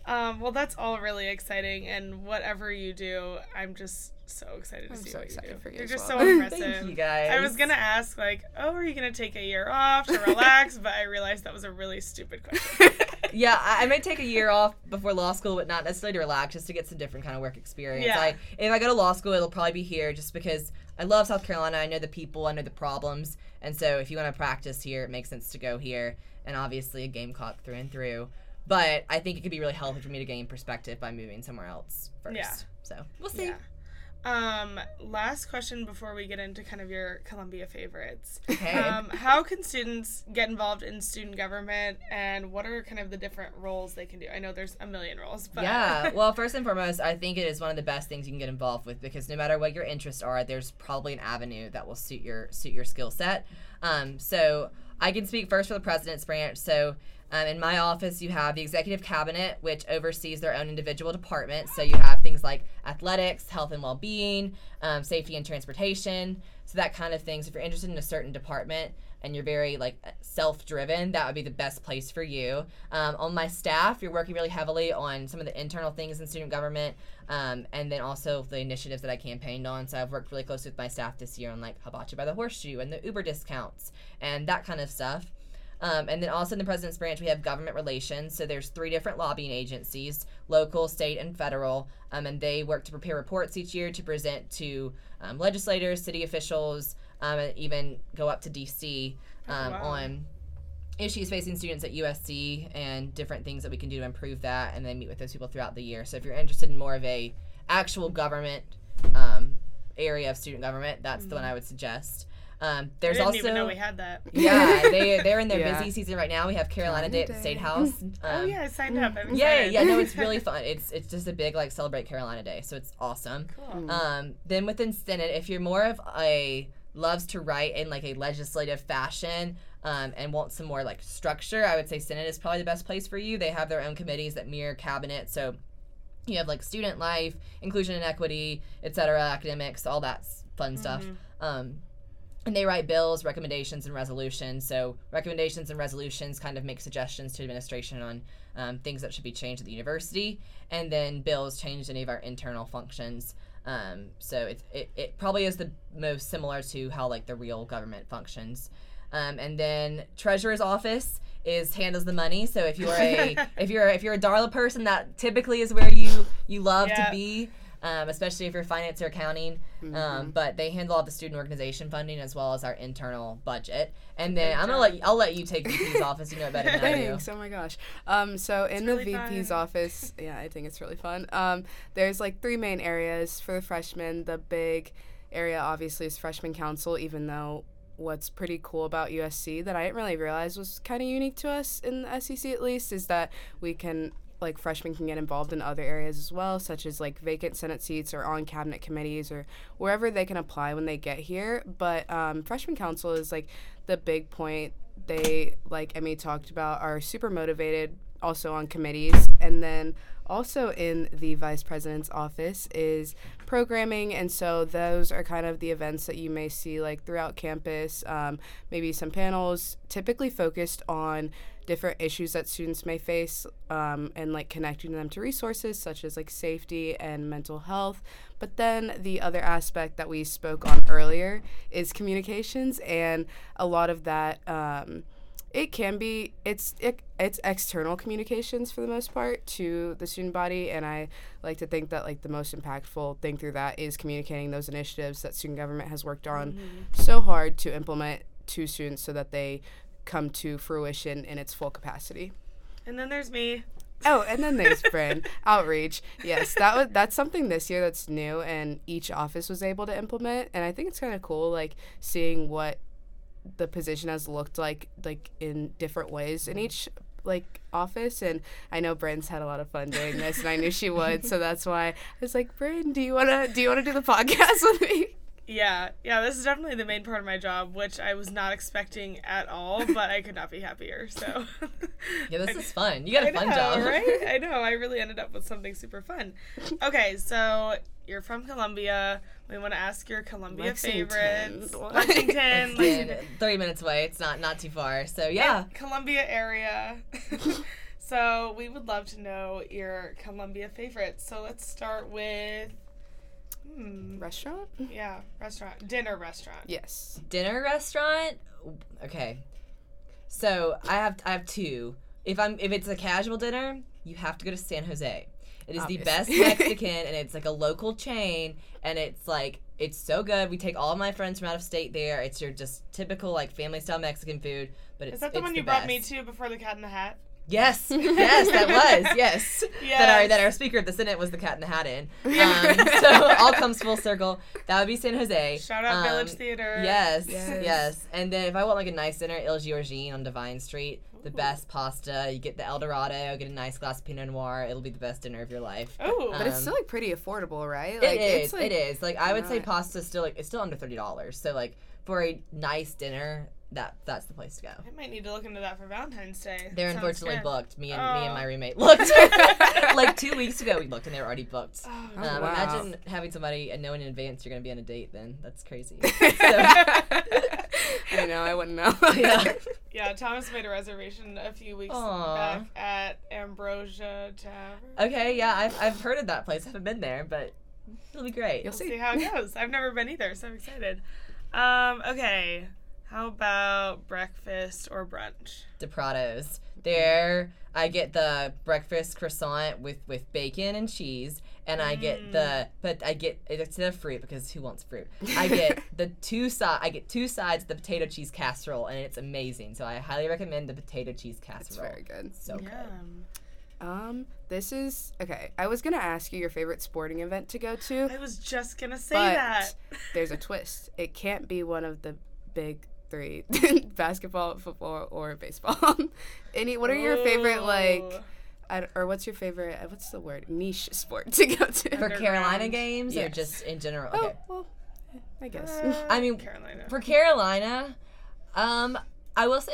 um, well that's all really exciting and whatever you do i'm just so excited to see you. I'm see so what excited you do. for you. You're just well. so *laughs* impressive. Thank you guys. I was gonna ask like, oh, are you gonna take a year off to relax? *laughs* but I realized that was a really stupid *laughs* question. yeah, I, I, may take a year off before law school, but not necessarily to relax, just to get some different kind of work experience. Yeah. I, if I go to law school, it'll probably be here, just because I love South Carolina. I know the people, I know the problems, and so if you want to practice here, it makes sense to go here. And obviously, a Gamecock through and through. But I think it could be really helpful for me to gain perspective by moving somewhere else first. Yeah. So we'll see. Yeah. Um, last question before we get into kind of your Columbia favorites. Okay. Um, how can students get involved in student government, and what are kind of the different roles they can do? I know there's a million roles, but yeah. *laughs* Well, first and foremost, I think it is one of the best things you can get involved with because no matter what your interests are, there's probably an avenue that will suit your suit your skill set. Um, so I can speak first for the president's branch. So um, in my office, you have the executive cabinet, which oversees their own individual departments. So you have things like athletics, health and well being, um, safety and transportation, so that kind of thing. So if you're interested in a certain department and you're very like self driven, that would be the best place for you. Um, on my staff, you're working really heavily on some of the internal things in student government, um, and then also the initiatives that I campaigned on. So I've worked really closely with my staff this year on like Hibachi by the Horseshoe and the Uber discounts and that kind of stuff. Um, and then also in the president's branch, we have government relations. So there's three different lobbying agencies: local, state, and federal. Um, and they work to prepare reports each year to present to um, legislators, city officials, um, and even go up to D.C. Oh, um, wow. on issues facing students at USC and different things that we can do to improve that, and then meet with those people throughout the year. So if you're interested in more of a actual government um, area of student government, that's the one I would suggest. Um, there's didn't also even know we had that. *laughs* yeah, they they're in their Yeah. busy season right now. We have Carolina Day at the State Carolina House. *laughs* oh Um, yeah, I signed up. I'm yeah, excited. yeah, no, it's really *laughs* fun. It's it's just a big like celebrate Carolina Day, so it's awesome. cool. Um, then within Senate, if you're more of a loves to write in like a legislative fashion um, and want some more like structure, I would say Senate is probably the best place for you. They have their own committees that mirror cabinet, so you have like student life, inclusion and equity, etc., academics, all that s- fun stuff. Um, and they write bills, recommendations, and resolutions. So recommendations and resolutions kind of make suggestions to administration on um, things that should be changed at the university, and then bills change any of our internal functions. Um, so it, it, it probably is the most similar to how like the real government functions. Um, and then treasurer's office is handles the money. So if you're a *laughs* if you're if you're a Darla person, that typically is where you you love Yeah. to be. Um, especially if you're finance or accounting, um, but they handle all the student organization funding as well as our internal budget. And then Good I'm gonna let you, I'll let you take VP's *laughs* office. You know it better than I do. Thanks. Oh my gosh. Um, so in the VP's fun. office, yeah, I think it's really fun. Um, there's like three main areas for the freshmen. The big area obviously is freshman council, even though what's pretty cool about USC that I didn't really realize was kind of unique to us in the SEC at least is that we can like freshmen can get involved in other areas as well, such as like vacant Senate seats or on cabinet committees or wherever they can apply when they get here. But um, freshman council is like the big point. They, like Emmie talked about, are super motivated also on committees. And then also in the vice president's office is programming. And so those are kind of the events that you may see like throughout campus, um, maybe some panels typically focused on different issues that students may face um, and like connecting them to resources such as like safety and mental health. But then the other aspect that we spoke on earlier is communications and a lot of that um, it can be it's it, it's external communications for the most part to the student body and i like to think that like the most impactful thing through that is communicating those initiatives that student government has worked on so hard to implement to students so that they come to fruition in its full capacity And then there's me. Oh, and then there's *laughs* Brynn outreach. Yes, that was that's something this year that's new, and each office was able to implement. And I think it's kind of cool, like seeing what the position has looked like, like in different ways in each like office. And I know Brynn's had a lot of fun doing this, and I knew she would, so that's why I was like, Bryn, do you wanna do you wanna do the *laughs* podcast with me? Yeah, yeah, this is definitely the main part of my job, which I was not expecting at all, *laughs* but I could not be happier. So, *laughs* Yeah, this is fun. You got a I fun know, job. right? *laughs* I know. I really ended up with something super fun. Okay, so you're from Columbia. We want to ask your Columbia Lexington. favorites. Lexington, Lexington, 30 minutes away. It's not not too far. So yeah. Columbia area. so we would love to know your Columbia favorites. So let's start with, hmm, Restaurant? yeah, restaurant, dinner restaurant. Yes. dinner restaurant? Okay. So i have i have two. If i'm if it's a casual dinner you have to go to san jose. It is the best *laughs* mexican and it's like a local chain and it's like it's so good. We take all my friends from out of state there. It's your just typical like family style mexican food but it's Is that the it's one you brought me to before the Cat in the Hat? Yes, yes, that was *laughs* yes. That our that our speaker at the Senate was the Cat in the Hat in. *laughs* Um, so all comes full circle. That would be San Jose. Shout out Um, Village Theater. Yes, Yes. yes, And then if I want like a nice dinner, Il Giorgione on Devine Street, the best pasta. You get the El Dorado, get a nice glass of Pinot Noir. It'll be the best dinner of your life. Oh, But it's Um, still like pretty affordable, right? Like is. it's like it is. Like I would say, not- pasta still like it's still under thirty dollars. So like for a nice dinner, that that's the place to go. I might need to look into that for Valentine's Day. They're Sounds unfortunately good. booked. Me and me and Oh. my roommate looked *laughs* like two weeks ago. We looked and they were already booked. Oh, Oh, um, wow. Imagine having somebody and knowing in advance you're going to be on a date. Then that's crazy. *laughs* I know, I wouldn't know. *laughs* yeah. Yeah, Thomas made a reservation a few weeks Aw. back at Ambrosia Tavern. Okay. Yeah, I've I've heard of that place. I haven't been there, but it'll be great. You'll We'll see. see how it goes. I've never been either, so I'm excited. Um, okay. How about breakfast or brunch? De DiPrato's. There, I get the breakfast croissant with with bacon and cheese, and I get the but I get instead of fruit because who wants fruit? I get *laughs* the two side I get two sides of the potato cheese casserole and it's amazing. So I highly recommend the potato cheese casserole. It's very good. So good. Um, this is okay. I was gonna ask you your favorite sporting event to go to, I was just gonna say but that. there's a twist. It can't be one of the big three: *laughs* basketball, football, or baseball. *laughs* Any? What are your favorite like? Ooh. I d or what's your favorite? uh, What's the word? Niche sport to go to. For Carolina Underground. games or just in general? Oh well, I guess. Uh, *laughs* I mean, Carolina. For Carolina, um, I will say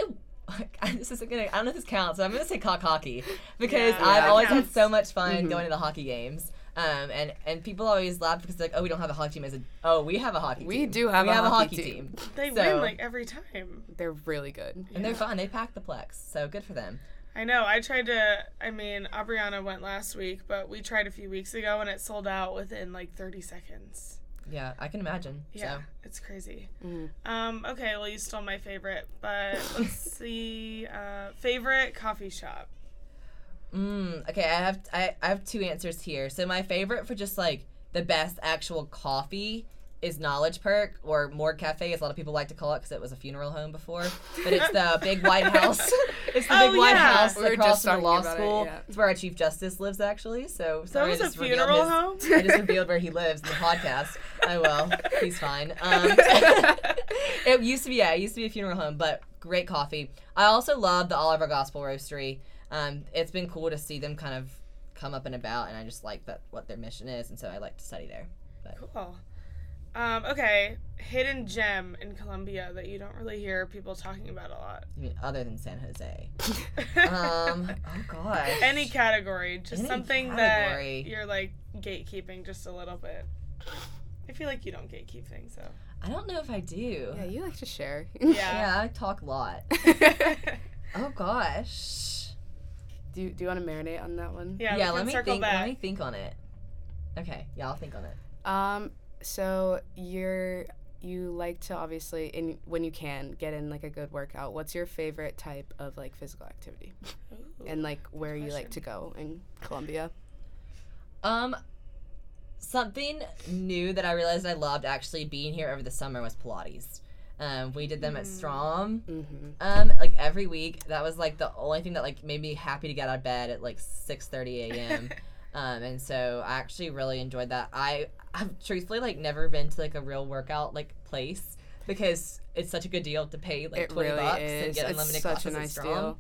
this isn't gonna. I don't know if this counts, but I'm gonna say cock hockey because Yeah, I've that always had so much fun Mhm. going to the hockey games. Um, and and people always laugh because they're like, oh, we don't have a hockey team. As a oh, we have a hockey We team. do have we a have hockey a hockey team. team. *laughs* they so- win like every time. They're really good. and they're fun. They pack the plex, so good for them. I know. I tried to. I mean, Abrianna went last week, but we tried a few weeks ago, and it sold out within like 30 seconds. Yeah, I can imagine. Yeah, So it's crazy. Mhm. Um. Okay. Well, you stole my favorite, but let's *laughs* see. Uh, favorite coffee shop. Mm, okay, I have I, I have two answers here. So my favorite for just like the best actual coffee is Knowledge Perk or Morgue Cafe, as a lot of people like to call it because it was a funeral home before. But it's the big White *laughs* House. *laughs* it's the Oh, big White yeah. House We across just from the law about it, school. yeah. It's where our Chief Justice lives, actually. So That sorry, was I a funeral his- home. *laughs* I just revealed where he lives in the podcast. Oh well, he's fine. Um, it used to be yeah, it used to be a funeral home, but great coffee. I also love the Oliver Gospel Roastery. Um, it's been cool to see them kind of come up and about, and I just like that what their mission is, and so I like to study there. Cool. Um. Okay. Hidden gem in Columbia that you don't really hear people talking about a lot. I mean, other than San Jose. *laughs* Um, oh gosh. Any category, just Any something category. that you're like gatekeeping just a little bit. I feel like you don't gatekeep things, so. I don't know if I do. Yeah, you like to share. Yeah. Yeah, I talk a lot. *laughs* Oh gosh. Do Do you want to marinate on that one? yeah. yeah let me think. back. Let me think on it. Okay. Yeah, I'll think on it. Um, so you're you like to obviously in when you can get in like a good workout. What's your favorite type of like physical activity? Ooh. And like where you like to go in Columbia? Um, something new that I realized I loved actually being here over the summer was Pilates. Um, we did them at Mm. Strom. Mm-hmm. Um, like every week. That was like the only thing that like made me happy to get out of bed at like six thirty *laughs* a.m. um, and so I actually really enjoyed that. I I've truthfully like never been to like a real workout like place because it's such a good deal to pay like It twenty really bucks is. and get It's unlimited such a classes at nice Strom. deal.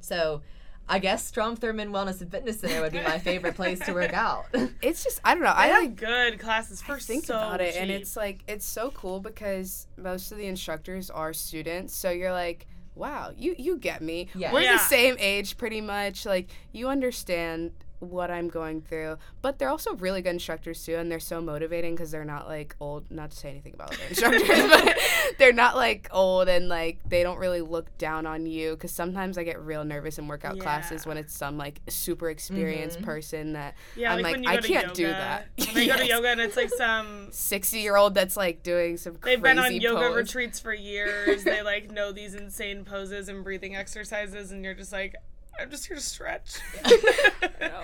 So. I guess Strom Thurmond Wellness and Fitness Center would be my favorite place to work out. *laughs* It's just I don't know. I I have like good classes for I think so about it and it's like it's so cool because most of the instructors are students so you're like wow you you get me Yeah. we're Yeah. the same age pretty much like you understand what i'm going through but they're also really good instructors too and they're so motivating because they're not like old not to say anything about other *laughs* instructors but *laughs* they're not like old and like they don't really look down on you because sometimes i get real nervous in workout classes when it's some like super experienced Mhm. person that yeah, I'm like, like, I can't yoga, do that. When I go to *laughs* yoga and it's like some 60 year old that's like doing some They've been on yoga pose. retreats for years. they like know these insane poses and breathing exercises, and you're just like, I'm just here to stretch. *laughs* *laughs* No.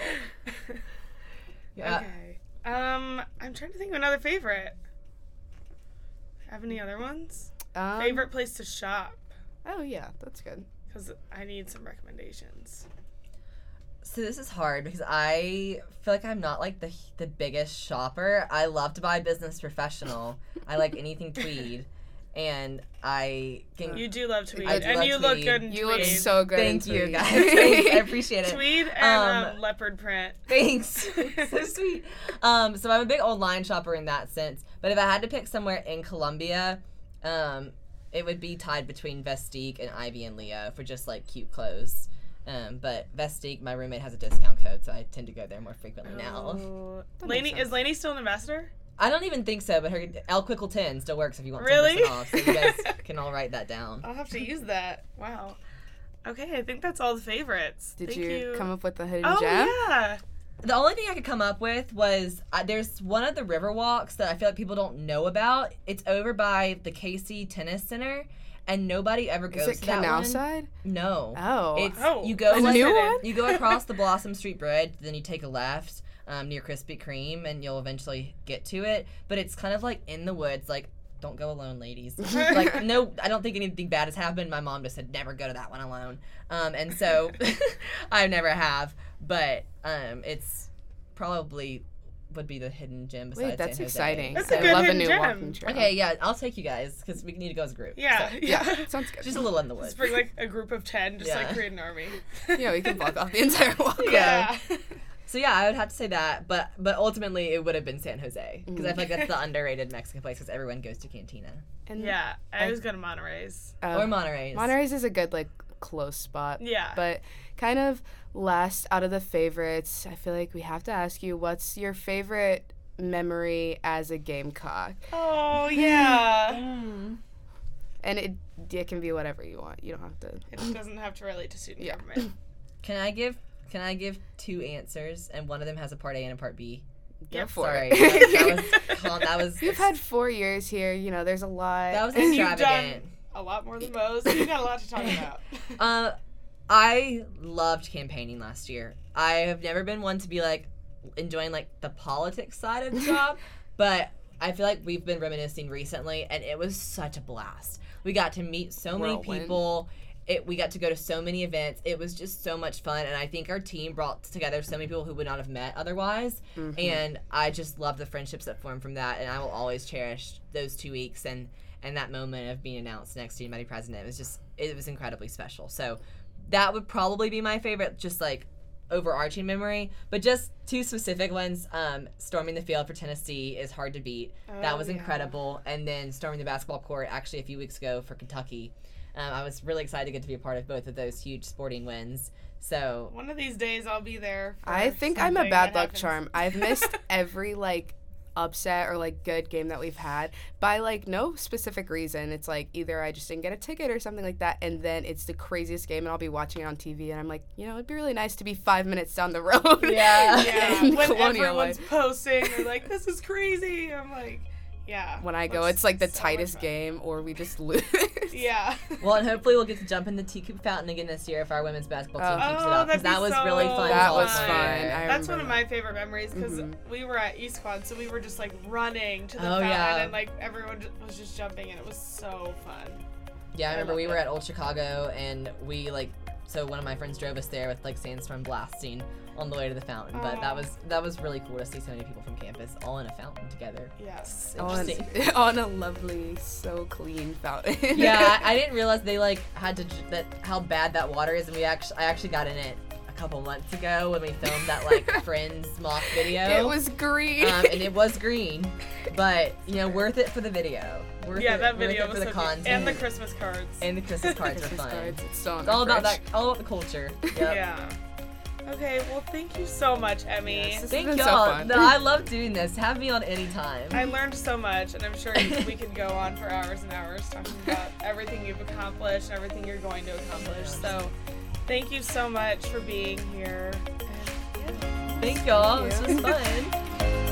Yeah. Okay. Um, I'm trying to think of another favorite. Have any other ones? Um, favorite place to shop? Oh yeah, that's good. Because I need some recommendations. So this is hard because I feel like I'm not like the the biggest shopper. I love to buy business professional. I like anything *laughs* tweed, and I can. You do love tweed, I do and love you look good in You tweed. look so good. Thank in you guys. *laughs* Thanks. I appreciate it. tweed and Um, um, leopard print. *laughs* Thanks. *laughs* so sweet. Um, so I'm a big online shopper in that sense. But if I had to pick somewhere in Columbia, um, it would be tied between Vestique and Ivy and Leo for just like cute clothes. Um, but Vestique, my roommate has a discount code, so I tend to go there more frequently now. Oh. That Lainey is sense. Lainey still an investor? I don't even think so, but her El Quickle 10 still works if you want Really? 10% off. So you guys *laughs* can all write that down. I'll have to use that. Wow. Okay, I think that's all the favorites. Did Thank you, come up with the hidden Oh gem? yeah. The only thing I could come up with was uh, there's one of the river walks that I feel like people don't know about. It's over by the Cayce Tennis Center, and nobody ever goes Is it to that Canal one. Side? No. Oh. It's Oh, you go the new one? you go across the Blossom Street Bridge, then you take a left. Um, near Krispy Kreme, and you'll eventually get to it. But it's kind of like in the woods, like. Don't go alone, ladies. *laughs* like, no, I don't think anything bad has happened. My mom just said never go to that one alone, um, and so *laughs* *laughs* I never have. But um, it's probably would be the hidden gem. Besides Wait, that's San Jose. exciting. That's a I good love a hidden new gem. walking trail. Okay, yeah, I'll take you guys because we need to go as a group. Yeah, So, yeah. Yeah, sounds good. just a little in the woods. Just bring like a group of ten, just like Yeah. create an army. yeah, we can block off the entire walk. Yeah. So yeah, I would have to say that, but but ultimately it would have been San Jose because I feel like that's Mm. the *laughs* underrated Mexican place because everyone goes to Cantina And yeah, I always go to Monterey's. uh, or Monterey's. Monterey's is a good like close spot. Yeah. But kind of last out of the favorites, I feel like we have to ask you what's your favorite memory as a gamecock? Oh *laughs* yeah. Mm. And it it can be whatever you want. You don't have to. it doesn't have to relate to student Yeah. government. *laughs* Can I give Can I give two answers and one of them has a part A and a part B? Go Yep. for Sorry, it. that, that was that was *laughs* You've had four years here. You know, there's a lot. that was *laughs* And you've extravagant. A lot more than most. You've got a lot to talk *laughs* about. Uh, I loved campaigning last year. I have never been one to be like enjoying like the politics side of the job, but I feel like we've been reminiscing recently, and it was such a blast. We got to meet so many people. It, we got to go to so many events. It was just so much fun, and I think our team brought together so many people who would not have met otherwise. Mm-hmm. And I just love the friendships that formed from that, and I will always cherish those two weeks and and that moment of being announced next student body president. It was just it was incredibly special. So that would probably be my favorite, just like overarching memory. But just two specific ones. Um, storming the field for Tennessee is hard to beat. that Oh, was yeah. incredible. And then storming the basketball court actually a few weeks ago for Kentucky. Um, I was really excited to get to be a part of both of those huge sporting wins. So One of these days I'll be there. for I think I'm a bad luck happens. charm. I've missed *laughs* every like upset or like good game that we've had by like no specific reason. It's like either I just didn't get a ticket or something like that, and then it's the craziest game, and I'll be watching it on TV, and I'm like, you know, it'd be really nice to be five minutes down the road. Yeah. *laughs* Yeah, in when Colonial everyone's Life. posting, they're like, "This is crazy." I'm like, "Yeah." When I go, it's like the so tightest game, or we just lose. Yeah. *laughs* well, and hopefully we'll get to jump in the T-Coop Fountain again this year if our women's basketball team Oh. keeps it Oh, up because that'd that be was really fun. That was watch. fun. That's one of my favorite memories because Mhm. we were at East Quad, so we were just like running to the Oh, fountain, yeah. and like everyone was just jumping, and it was so fun. Yeah, I I remember we were it. at Old Chicago and we like so one of my friends drove us there with like sandstorm blasting on the way to the fountain. But that was that was really cool to see so many people from campus all in a fountain together. Yes. on, Interesting. *laughs* on a lovely, so clean fountain. yeah, I, I *laughs* didn't realize they like had to that how bad that water is, and we actually I actually got in it a couple months ago when we filmed that like *laughs* Friends mock video. it was green. um, and it was green, but you know worth it for the video. Worth Yeah, it, that worth video it for was the so cute. content and the Christmas cards. and the Christmas cards Christmas are fun. cards. It's still on It's all about that, all about the culture. Yep. Yeah. Okay, well, thank you so much, Emmie. Yes, this Thank has been y'all. so fun. No, I love doing this. Have me on anytime. I learned so much, and I'm sure we *laughs* could go on for hours and hours talking about *laughs* everything you've accomplished and everything you're going to accomplish. So, thank you so much for being here. And, yeah. Thank y'all. This you. was fun. *laughs*